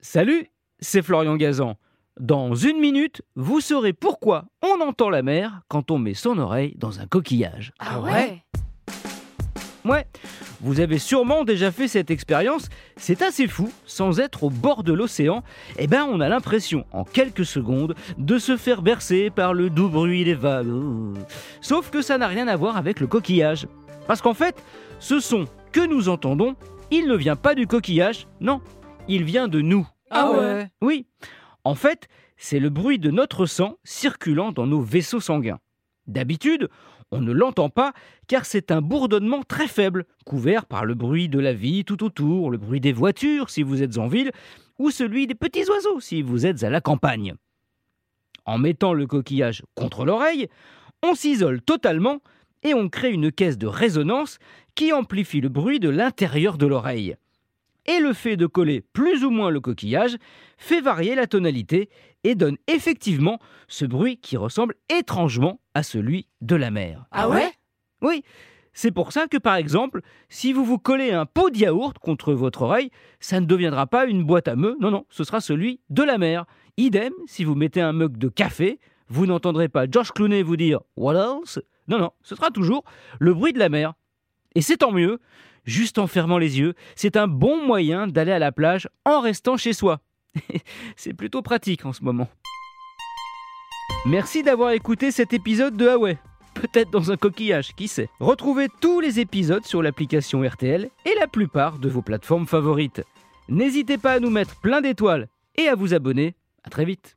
Salut, c'est Florian Gazan. Dans une minute, vous saurez pourquoi on entend la mer quand on met son oreille dans un coquillage. Ah ouais Ouais, vous avez sûrement déjà fait cette expérience, c'est assez fou, sans être au bord de l'océan, eh ben on a l'impression, en quelques secondes, de se faire bercer par le doux bruit des vagues. Sauf que ça n'a rien à voir avec le coquillage. Parce qu'en fait, ce son que nous entendons, il ne vient pas du coquillage, non, il vient de nous. Ah ouais Oui, en fait, c'est le bruit de notre sang circulant dans nos vaisseaux sanguins. D'habitude, on ne l'entend pas car c'est un bourdonnement très faible, couvert par le bruit de la vie tout autour, le bruit des voitures si vous êtes en ville, ou celui des petits oiseaux si vous êtes à la campagne. En mettant le coquillage contre l'oreille, on s'isole totalement et on crée une caisse de résonance qui amplifie le bruit de l'intérieur de l'oreille et le fait de coller plus ou moins le coquillage fait varier la tonalité et donne effectivement ce bruit qui ressemble étrangement à celui de la mer. Ah ouais? Oui, c'est pour ça que par exemple, si vous vous collez un pot de yaourt contre votre oreille, ça ne deviendra pas une boîte à meux, non, non, ce sera celui de la mer. Idem, si vous mettez un mug de café, vous n'entendrez pas George Clooney vous dire What else? Non, non, ce sera toujours le bruit de la mer. Et c'est tant mieux, juste en fermant les yeux, c'est un bon moyen d'aller à la plage en restant chez soi. c'est plutôt pratique en ce moment. Merci d'avoir écouté cet épisode de Huawei. Peut-être dans un coquillage, qui sait. Retrouvez tous les épisodes sur l'application RTL et la plupart de vos plateformes favorites. N'hésitez pas à nous mettre plein d'étoiles et à vous abonner. À très vite.